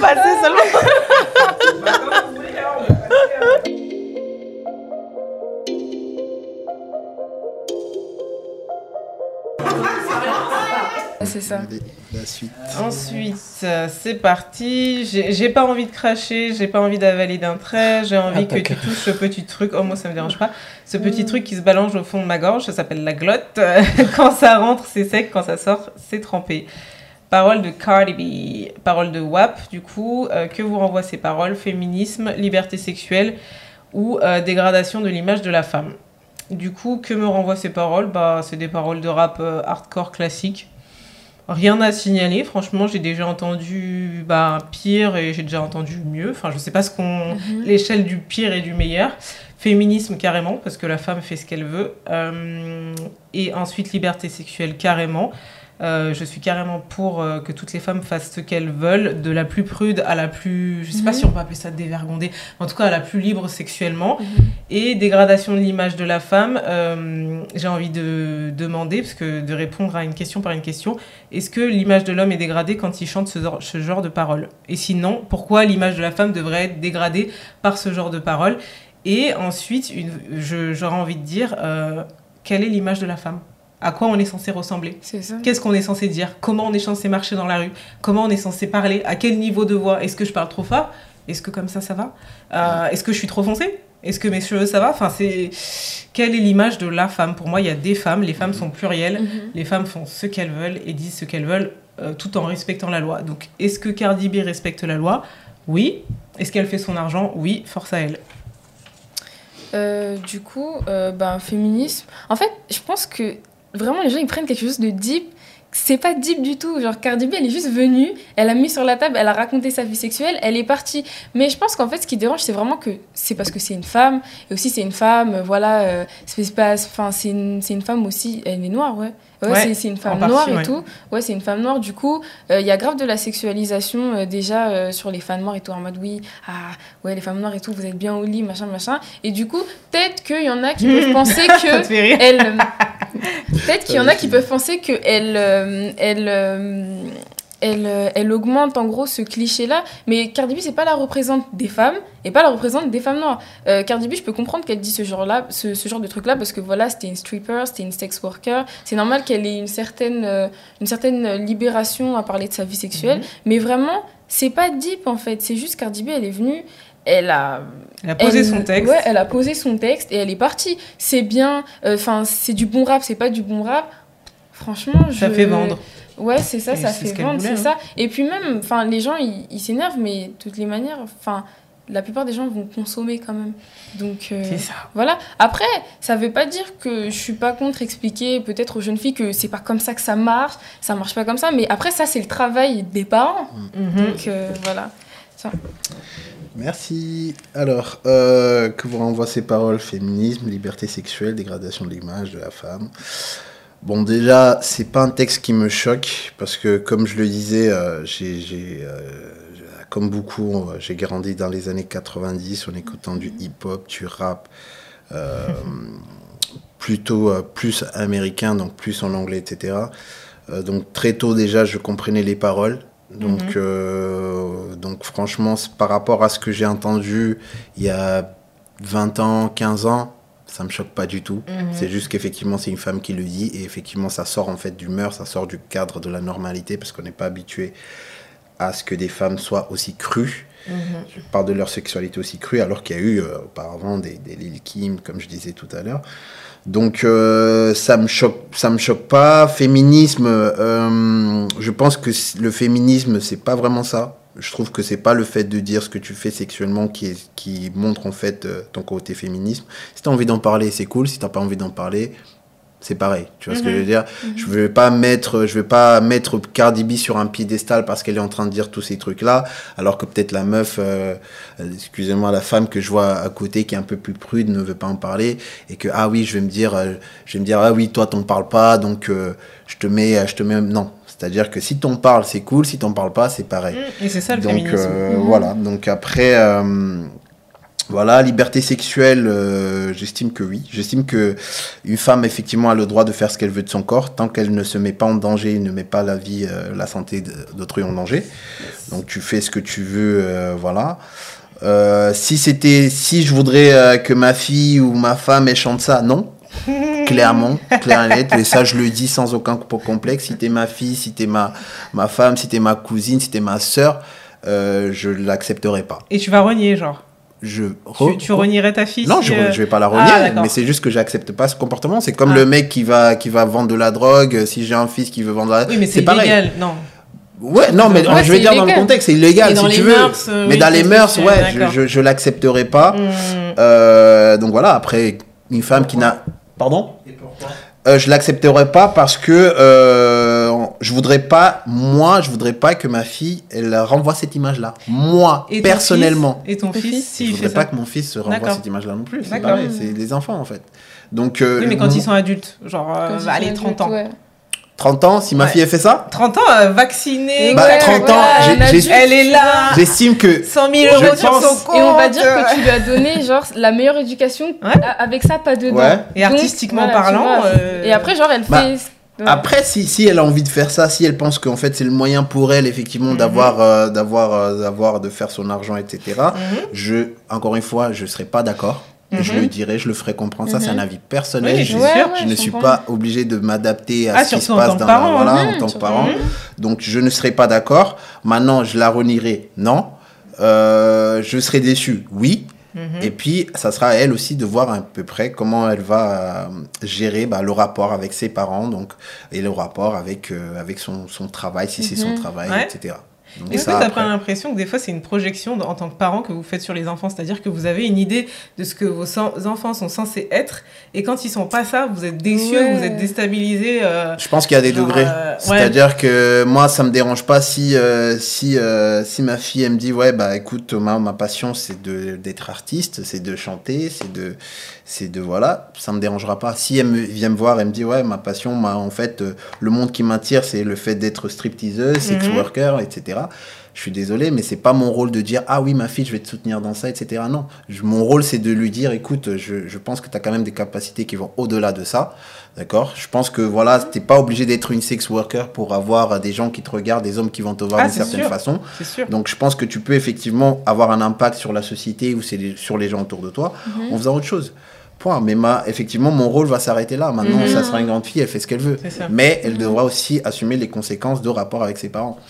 passer seulement. C'est ça. Allez, la suite. Ensuite, euh, c'est parti. J'ai j'ai pas envie de cracher, j'ai pas envie d'avaler d'un trait, j'ai envie que tu touches ce petit truc. Oh, moi, ça me dérange pas. Ce petit truc qui se balance au fond de ma gorge, ça s'appelle la glotte. quand ça rentre, c'est sec, quand ça sort, c'est trempé. Parole de Cardi B, parole de WAP, du coup, euh, que vous renvoient ces paroles Féminisme, liberté sexuelle ou euh, dégradation de l'image de la femme. Du coup, que me renvoient ces paroles? Bah, C'est des paroles de rap euh, hardcore classique. Rien à signaler, franchement, j'ai déjà entendu bah, pire et j'ai déjà entendu mieux. Enfin, je sais pas ce qu'on. L'échelle du pire et du meilleur. Féminisme carrément, parce que la femme fait ce qu'elle veut. Et ensuite, liberté sexuelle carrément. Euh, je suis carrément pour euh, que toutes les femmes fassent ce qu'elles veulent, de la plus prude à la plus, je sais pas Mhm. si on peut appeler ça dévergondée, en tout cas à la plus libre sexuellement. Et dégradation de l'image de la femme, euh, j'ai envie de demander, parce que de répondre à une question par une question, est-ce que l'image de l'homme est dégradée quand il chante ce, genre- ce genre de paroles? Et sinon, pourquoi l'image de la femme devrait être dégradée par ce genre de paroles? Et ensuite, j'aurais envie de dire, quelle est l'image de la femme? À quoi on est censé ressembler. Qu'est-ce qu'on est censé dire? Comment on est censé marcher dans la rue? Comment on est censé parler? À quel niveau de voix? Est-ce que je parle trop fort? Est-ce que comme ça, ça va? Euh, Est-ce que je suis trop foncée? Est-ce que mes cheveux, ça va? Enfin, c'est... Quelle est l'image de la femme? Pour moi, il y a des femmes. Les femmes sont plurielles. Mhm. Les femmes font ce qu'elles veulent et disent ce qu'elles veulent euh, tout en respectant la loi. Donc, est-ce que Cardi B respecte la loi? Oui. Est-ce qu'elle fait son argent? Oui. Force à elle. Euh, du coup, ben, féminisme. En fait, je pense que vraiment les gens ils prennent quelque chose de deep. C'est pas deep du tout. Genre Cardi B, elle est juste venue, elle a mis sur la table, elle a raconté sa vie sexuelle, elle est partie. Mais je pense qu'en fait, ce qui dérange, c'est vraiment que c'est parce que c'est une femme. Et aussi, c'est une femme, euh, voilà. euh, c'est pas, enfin, c'est une, une femme aussi. Elle est noire, ouais. Ouais, Ouais, c'est- une femme noire partie, et ouais. tout. Ouais, c'est une femme noire. Du coup, euh, il y a grave de la sexualisation euh, déjà euh, sur les femmes noires et tout. En mode, oui, ah, ouais, les femmes noires et tout, vous êtes bien au lit, machin, machin. Et du coup, peut-être qu'il y en a qui peuvent penser que. Elle, peut-être qu'il y en a qui peuvent penser que elle, elle, elle, euh, elle augmente en gros ce cliché-là, mais Cardi B c'est pas la représente des femmes et pas la représente des femmes noires. Euh, Cardi B, je peux comprendre qu'elle dit ce genre-là, ce, ce genre de truc-là parce que voilà, c'était une stripper, c'était une sex worker. C'est normal qu'elle ait une certaine, euh, une certaine libération à parler de sa vie sexuelle, Mhm. mais vraiment, c'est pas deep en fait. C'est juste Cardi B, elle est venue, elle a Elle a posé elle- son texte. Ouais, elle a posé son texte et elle est partie. C'est bien, enfin, c'est du bon rap, c'est pas du bon rap. Franchement, je... Ça fait vendre. Ouais, c'est ça, Et ça fait ce vendre, c'est hein. ça. Et puis même, enfin, les gens, ils s'énervent, mais de toutes les manières, enfin, la plupart des gens vont consommer quand même. Donc euh, C'est ça. voilà. Après, ça veut pas dire que je suis pas contre expliquer peut-être aux jeunes filles que c'est pas comme ça que ça marche, ça marche pas comme ça. Mais après, ça c'est le travail des parents. Mhm. Donc euh, voilà. Merci. Alors, euh, que vous renvoie ces paroles féminisme, liberté sexuelle, dégradation de l'image de la femme. Bon, déjà, c'est pas un texte qui me choque parce que, comme je le disais, euh, j'ai, euh, comme beaucoup, j'ai grandi dans les années 90 en écoutant du hip-hop, du rap, euh, plutôt plus américain, donc plus en anglais, etc. Donc très tôt déjà, je comprenais les paroles. Donc, Mhm. donc franchement, par rapport à ce que j'ai entendu il y a 20 ans, 15 ans, ça me choque pas du tout. Mhm. C'est juste qu'effectivement, c'est une femme qui le dit et effectivement, ça sort en fait du mœurs, ça sort du cadre de la normalité parce qu'on n'est pas habitué à ce que des femmes soient aussi crues. Mhm. Je parle de leur sexualité aussi crue, alors qu'il y a eu euh, auparavant des, Lil Kim, comme je disais tout à l'heure. Donc euh, ça me choque, ça me choque pas. Féminisme, euh, je pense que le féminisme c'est pas vraiment ça. Je trouve que c'est pas le fait de dire ce que tu fais sexuellement qui, qui montre en fait ton côté féminisme. Si t'as envie d'en parler, c'est cool. Si t'as pas envie d'en parler, c'est pareil. Tu vois ce que je veux dire? Je veux pas mettre, je veux pas mettre Cardi B sur un piédestal parce qu'elle est en train de dire tous ces trucs là, alors que peut-être la meuf, euh, excusez-moi, la femme que je vois à côté qui est un peu plus prude ne veut pas en parler et que ah oui, je vais me dire, euh, je vais me dire ah oui, toi t'en parles pas, donc euh, je te mets, je te mets non. C'est-à-dire que si t'en parles, c'est cool. Si t'en parles pas, c'est pareil. Et c'est ça le Donc féminisme. euh, Mhm. voilà. Donc après, euh, Voilà, liberté sexuelle, euh, j'estime que oui. J'estime que une femme effectivement a le droit de faire ce qu'elle veut de son corps tant qu'elle ne se met pas en danger, ne met pas la vie, euh, la santé d'autrui en danger. Donc tu fais ce que tu veux, euh, voilà. Euh, si c'était, si je voudrais euh, que ma fille ou ma femme elle chante ça, non. Clairement, clair et net. Et ça, je le dis sans aucun co- complexe. Si t'es ma fille, si t'es ma, ma femme, si t'es ma cousine, si t'es ma sœur, euh, je l'accepterai pas. Et tu vas renier, genre? Je Tu, tu renierais ta fille non, si, je, euh, je vais pas la Ah, renier, mais c'est juste que j'accepte pas ce comportement. C'est comme Ah. le mec qui va, qui va vendre de la drogue. euh, Si j'ai un fils qui veut vendre de la Oui, mais c'est illégal. Non. Ouais, non, mais Ouais, je vais dire dans le contexte, c'est illégal Et dans si les tu veux. mœurs, euh, mais oui, dans les mœurs, ouais, je, je, je l'accepterai pas. Hmm. Euh, donc voilà, après, une femme qui n'a. Pardon? Euh, Je l'accepterai pas parce que je voudrais pas, moi, je voudrais pas que ma fille, elle renvoie cette image-là. Moi, Et ton personnellement. fils- Et ton fils, s'il je fait voudrais pas ça. que mon fils se renvoie cette image-là non plus. C'est pareil, c'est des enfants en fait. Donc, euh, Oui, mais quand ils sont adultes, genre, euh, ils allez, sont 30 ans. adultes, ouais. 30 ans, si ma Ouais. fille a fait ça, 30 ans, euh, vaccinée. Bah, Ouais, 30 ans, voilà, adulte, Elle est là. j'estime que 100 000 Je euros sur pense- son compte. Et on va dire que tu lui as donné genre la meilleure éducation Ouais. avec ça pas dedans. Ouais. Et Donc, artistiquement voilà, tu parlant. vois. euh, Et après genre elle Bah, fait Ouais. Après, si, si elle a envie de faire ça, si elle pense qu'en fait c'est le moyen pour elle, effectivement, Mhm. d'avoir, euh, d'avoir, euh, d'avoir, de faire son argent, etc. mhm. Je, encore une fois, je serai pas d'accord. Je Mhm. le dirai, je le ferai comprendre. Ça, c'est un avis personnel. Oui, je bien Ouais, sûr. ouais, je ne suis pas obligé de m'adapter à Ah, ce qui se passe dans parent, voilà, hein. en tant que parent. Donc, je ne serai pas d'accord. Maintenant, je la renierai. Non. Euh, je serai déçu. Oui. Mhm. Et puis, ça sera à elle aussi de voir à peu près comment elle va euh, gérer bah, le rapport avec ses parents donc, et le rapport avec, euh, avec son, son travail, si c'est son Mhm. travail, Ouais. etc. Est-ce que ça, pas l'impression que des fois c'est une projection en tant que parent que vous faites sur les enfants? C'est-à-dire que vous avez une idée de ce que vos enfants sont censés être et quand ils sont pas ça, vous êtes déçus, Ouais. vous êtes déstabilisés. euh, Je pense qu'il y a des Genre, degrés. euh, ouais. C'est-à-dire que moi, ça me dérange pas si, euh, si, euh, si ma fille, elle me dit, ouais, bah écoute, Thomas, ma passion, c'est de- d'être artiste, c'est de chanter, c'est de, c'est de, voilà, ça me dérangera pas. Si elle me, vient me voir, elle me dit, ouais, ma passion, ma, en fait, euh, le monde qui m'attire, c'est le fait d'être stripteaseuse, sex Mhm. worker, etc. Je suis désolé, mais c'est pas mon rôle de dire, ah oui, ma fille, je vais te soutenir dans ça, etc. Non. Je- mon rôle, c'est de lui dire, écoute, je, je pense que tu as quand même des capacités qui vont au-delà de ça. D'accord? Je pense que voilà, t'es pas obligé d'être une sex worker pour avoir des gens qui te regardent, des hommes qui vont te voir Ah, d'une certaine sûr. façon. sûr. Donc je pense que tu peux effectivement avoir un impact sur la société ou sur les gens autour de toi Mhm. en faisant autre chose. Point. Mais ma, effectivement, mon rôle va s'arrêter là. Maintenant, Mhm. ça sera une grande fille, elle fait ce qu'elle veut. Mais elle devra aussi assumer les conséquences de rapport avec ses parents.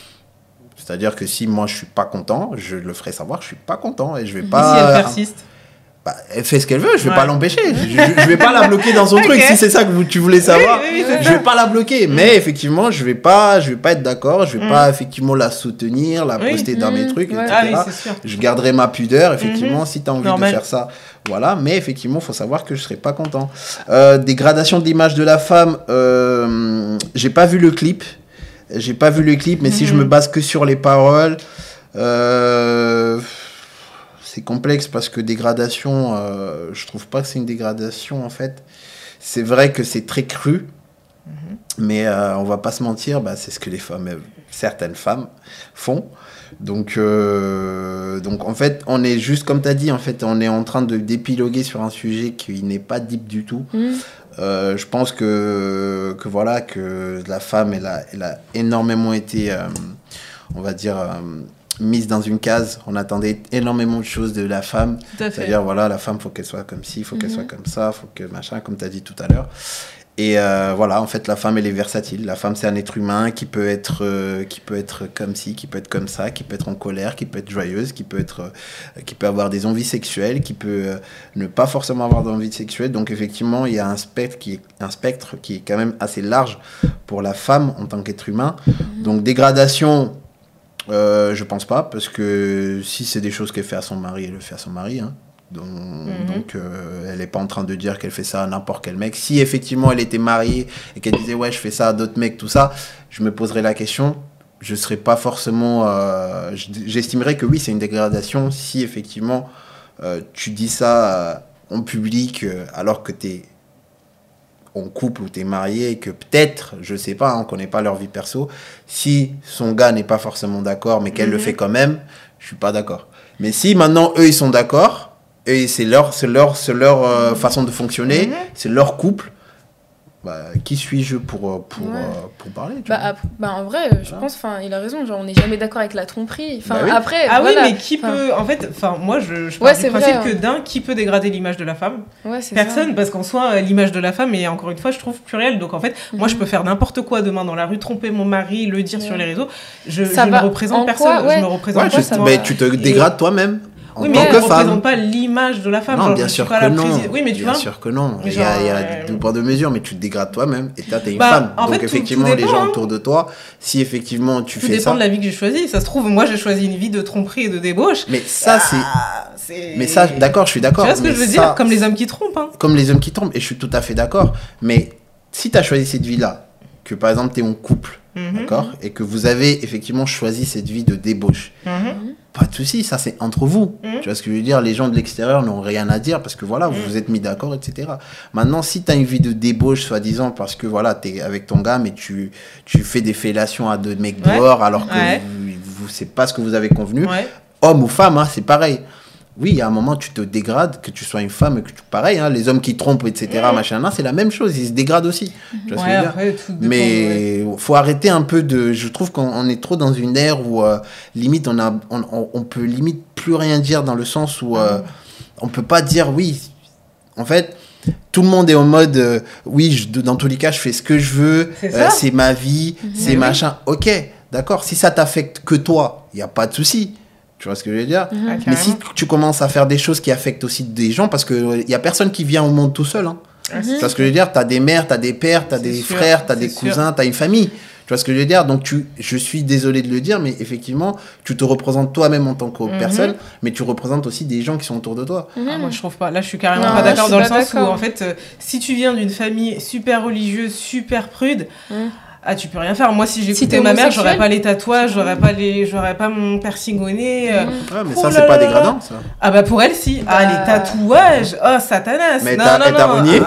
C'est-à-dire que si moi je suis pas content, je le ferai savoir, je suis pas content et je vais Et pas. si elle persiste Bah, elle fait ce qu'elle veut, je vais Ouais. pas l'empêcher. Je, je vais pas la bloquer dans son truc si c'est ça que vous- tu voulais savoir. Oui, oui, je vais pas la bloquer, mais effectivement, je vais pas, je vais pas être d'accord, je vais Mm. pas effectivement la soutenir, la Oui. poster dans mes Mm. trucs, Ouais. etc. Ah je garderai ma pudeur, effectivement, si tu as envie Normal. de faire ça. Voilà, mais effectivement, faut savoir que je serai pas content. Euh, dégradation de l'image de la femme, euh, j'ai pas vu le clip. J'ai pas vu le clip, mais si je Mhm. me base que sur les paroles, euh, c'est complexe parce que dégradation, euh, je trouve pas que c'est une dégradation en fait. C'est vrai que c'est très cru, mais euh, on va pas se mentir, bah, c'est ce que les femmes, euh, certaines femmes font. Donc, euh, donc en fait, on est juste comme tu as dit, en fait, on est en train de d'épiloguer sur un sujet qui n'est pas deep du tout. Mhm. Euh, je pense que, que voilà que la femme elle a, elle a énormément été on va dire mise dans une case on attendait énormément de choses de la femme c'est-à-dire voilà la femme faut qu'elle soit comme ci faut qu'elle Mhm. soit comme ça faut que machin comme tu as dit tout à l'heure et euh, voilà en fait la femme elle est versatile la femme c'est un être humain qui peut être euh, qui peut être comme ci qui peut être comme ça qui peut être en colère qui peut être joyeuse qui peut être euh, qui peut avoir des envies sexuelles qui peut ne pas forcément avoir d'envie sexuelle. Donc effectivement, il y a un spectre qui est, un spectre qui est quand même assez large pour la femme en tant qu'être humain. Donc dégradation, je pense pas, parce que si c'est des choses qu'elle fait à son mari, elle le fait à son mari. hein. Donc, donc, euh, elle n'est pas en train de dire qu'elle fait ça à n'importe quel mec. Si effectivement elle était mariée et qu'elle disait ouais je fais ça à d'autres mecs, tout ça, je me poserais la question. Je serais pas forcément. euh, J'estimerais que oui, c'est une dégradation si effectivement euh, tu dis ça en public alors que tu es en couple ou tu es marié et que peut-être, je sais pas, hein, on connaît pas leur vie perso, si son gars n'est pas forcément d'accord mais qu'elle le Mhm. fait quand même, je suis pas d'accord. Mais si maintenant eux ils sont d'accord, et c'est leur, c'est leur, c'est leur euh, façon de fonctionner, Mhm. c'est leur couple. Bah, qui suis-je pour, euh, pour, Ouais. euh, pour parler tu Bah, vois bah, en vrai, je Voilà. pense, enfin, il a raison, genre on n'est jamais d'accord avec la tromperie. Enfin, Bah oui. après, Ah voilà. oui, mais qui Enfin, peut. En fait, enfin, moi, je, je Ouais, du principe vrai, que hein. d'un, qui peut dégrader l'image de la femme Ouais, c'est Personne, ça. parce qu'en soi, l'image de la femme est encore une fois, je trouve, plurielle. Donc en fait, moi, je Mhm. peux faire n'importe quoi demain dans la rue, tromper mon mari, le dire Ouais. sur les réseaux. Je, Ça je va ne représente en personne. quoi, ouais. Je me représente tu, ça mais va. tu te dégrades toi-même en Oui, tant mais que femme. représente pas l'image de la femme. Non, genre, bien sûr que non. Oui, mais tu bien vois. sûr que non. Mais Il y a, il y a euh, deux poids de mesure, mais tu te dégrades toi-même et toi, t'es une Bah, femme. en Donc fait, effectivement, tout les dépend, gens hein. autour de toi, si effectivement tu Tout fais dépend ça. de la vie que j'ai choisie. Ça se trouve, moi, j'ai choisi une vie de tromperie et de débauche. Mais ça, c'est. Ah, c'est- Mais ça, d'accord, je suis Tu d'accord. vois ce que mais je veux ça- dire? Comme les hommes qui trompent. Hein. comme les hommes qui tombent, et je suis tout à fait d'accord. Mais si tu as choisi cette vie-là, que par exemple tu es en couple, Mhm. d'accord, et que vous avez effectivement choisi cette vie de débauche, Mhm. pas de souci, ça c'est entre vous. Mhm. Tu vois ce que je veux dire? Les gens de l'extérieur n'ont rien à dire parce que voilà, vous vous êtes mis d'accord, etc. Maintenant, si tu as une vie de débauche, soi-disant, parce que voilà, tu es avec ton gars, mais tu, tu fais des fellations à deux mecs Ouais. dehors alors que Ouais. vous, vous c'est pas ce que vous avez convenu, Ouais. homme ou femme, hein, c'est pareil. Oui, il y a un moment, tu te dégrades, que tu sois une femme, que tu, pareil, hein, les hommes qui trompent, etc., Mhm. machin, c'est la même chose, ils se dégradent aussi. Tu vois Ouais, après, ouais. mais faut arrêter un peu de. Je trouve qu'on on est trop dans une ère où euh, limite on a, on, on- on peut limite plus rien dire dans le sens où euh, Mhm. on peut pas dire oui. En fait, tout le monde est en mode euh, oui. Je, dans tous les cas, je fais ce que je veux. C'est euh, c'est ma vie. C'est oui. machin. Ok, d'accord. Si ça t'affecte que toi, il y a pas de souci. Tu vois ce que je veux dire Mhm. Ah, Mais si tu commences à faire des choses qui affectent aussi des gens, parce que il y a personne qui vient au monde tout seul. Hein. Ah, Tu vois ce que je veux dire? T'as des mères, t'as des pères, t'as C'est des sûr, frères, t'as c'est des sûr. cousins, t'as une famille. Tu vois ce que je veux dire? Donc tu, je suis désolé de le dire, mais effectivement, tu te représentes toi-même en tant que Mhm. personne, mais tu représentes aussi des gens qui sont autour de toi. Mhm. Ah, moi, je trouve pas. Là, je suis carrément Non, pas d'accord dans le sens où, en fait, euh, si tu viens d'une famille super religieuse, super prude. Ah, tu peux rien faire. Moi, si Si j'écoutais t'es ma mère, j'aurais pas les tatouages, j'aurais pas les, j'aurais pas mon piercing au nez. euh. Ouais, mais Oh ça, c'est pas dégradant, ça. Ah bah pour elle, si. Ah, Bah. les tatouages, oh, satanas. Mais non, t'as- non, non.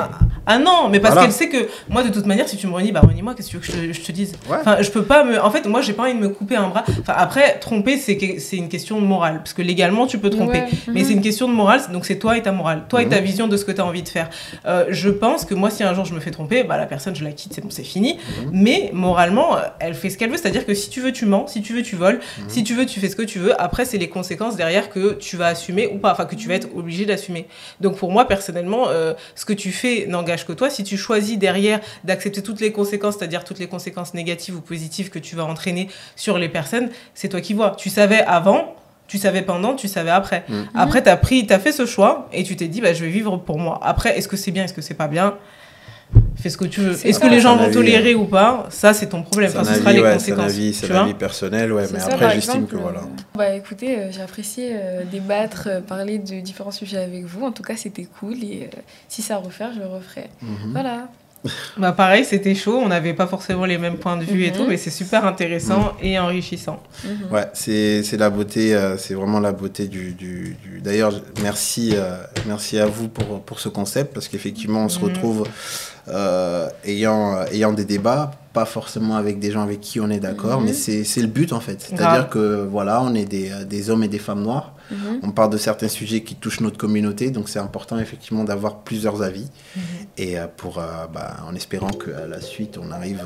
Ah, non, mais parce Voilà. qu'elle sait que moi, de toute manière, si tu me renies, bah renie-moi, qu'est-ce que tu veux que je te, je te dise Ouais. Enfin, je peux pas me. En fait, moi, j'ai pas envie de me couper un bras. Enfin, après, tromper, c'est que- c'est une question de morale. Parce que légalement, tu peux tromper. Ouais, Mais mhm. c'est une question de morale, donc c'est toi et ta morale, toi et Mhm. ta vision de ce que tu as envie de faire. Euh, je pense que moi, si un jour je me fais tromper, bah, la personne, je la quitte, c'est bon, c'est fini. Mhm. Mais moralement, elle fait ce qu'elle veut, c'est-à-dire que si tu veux, tu mens, si tu veux, tu voles, Mhm. si tu veux, tu fais ce que tu veux. Après, c'est les conséquences derrière que tu vas assumer ou pas, enfin que tu vas être obligé d'assumer. Donc pour moi, personnellement, euh, ce que tu fais n'engage que toi. Si tu choisis derrière d'accepter toutes les conséquences, c'est-à-dire toutes les conséquences négatives ou positives que tu vas entraîner sur les personnes, c'est toi qui vois. Tu savais avant. Tu savais pendant, tu savais après. Mhm. Après, tu as pris, as fait ce choix et tu t'es dit, bah, je vais vivre pour moi. Après, est-ce que c'est bien, est-ce que c'est pas bien? Fais ce que tu veux. C'est Est-ce que les gens vont avis, tolérer ou pas? Ça, c'est ton problème. Enfin, ce sera les ouais, conséquences. c'est tu un vois avis personnel, ouais, mais ça, après, j'estime que voilà. euh, Bah écoutez, euh, j'ai apprécié euh, débattre, euh, parler de différents sujets avec vous. En tout cas, c'était cool et euh, si ça à refaire, je le referai. Mhm. Voilà. Bah pareil, c'était chaud, on n'avait pas forcément les mêmes points de vue et Mhm. tout, mais c'est super intéressant et enrichissant. Mhm. Ouais, c'est c'est la beauté, euh, c'est vraiment la beauté du. du, du- D'ailleurs, merci, euh, merci à vous pour, pour ce concept, parce qu'effectivement, on se Mhm. retrouve euh, ayant, euh, ayant des débats, pas forcément avec des gens avec qui on est d'accord, Mhm. mais c'est c'est le but en fait. C'est-à-dire que voilà, on est des, des hommes et des femmes noirs, Mhm. on parle de certains sujets qui touchent notre communauté, donc c'est important effectivement d'avoir plusieurs avis, Mhm. et euh, pour, euh, bah, en espérant qu'à la suite, on arrive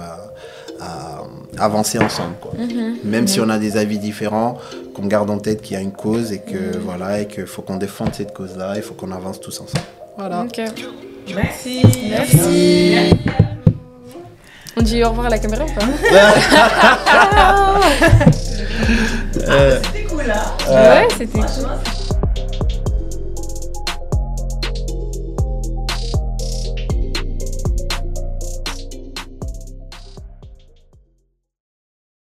à, à avancer ensemble. Quoi Mhm. même si on a des avis différents, qu'on garde en tête qu'il y a une cause et que voilà et qu'il faut qu'on défende cette cause-là, il faut qu'on avance tous ensemble. Voilà. Merci. Merci. On dit au revoir à la caméra ou pas Ouais, c'était cool.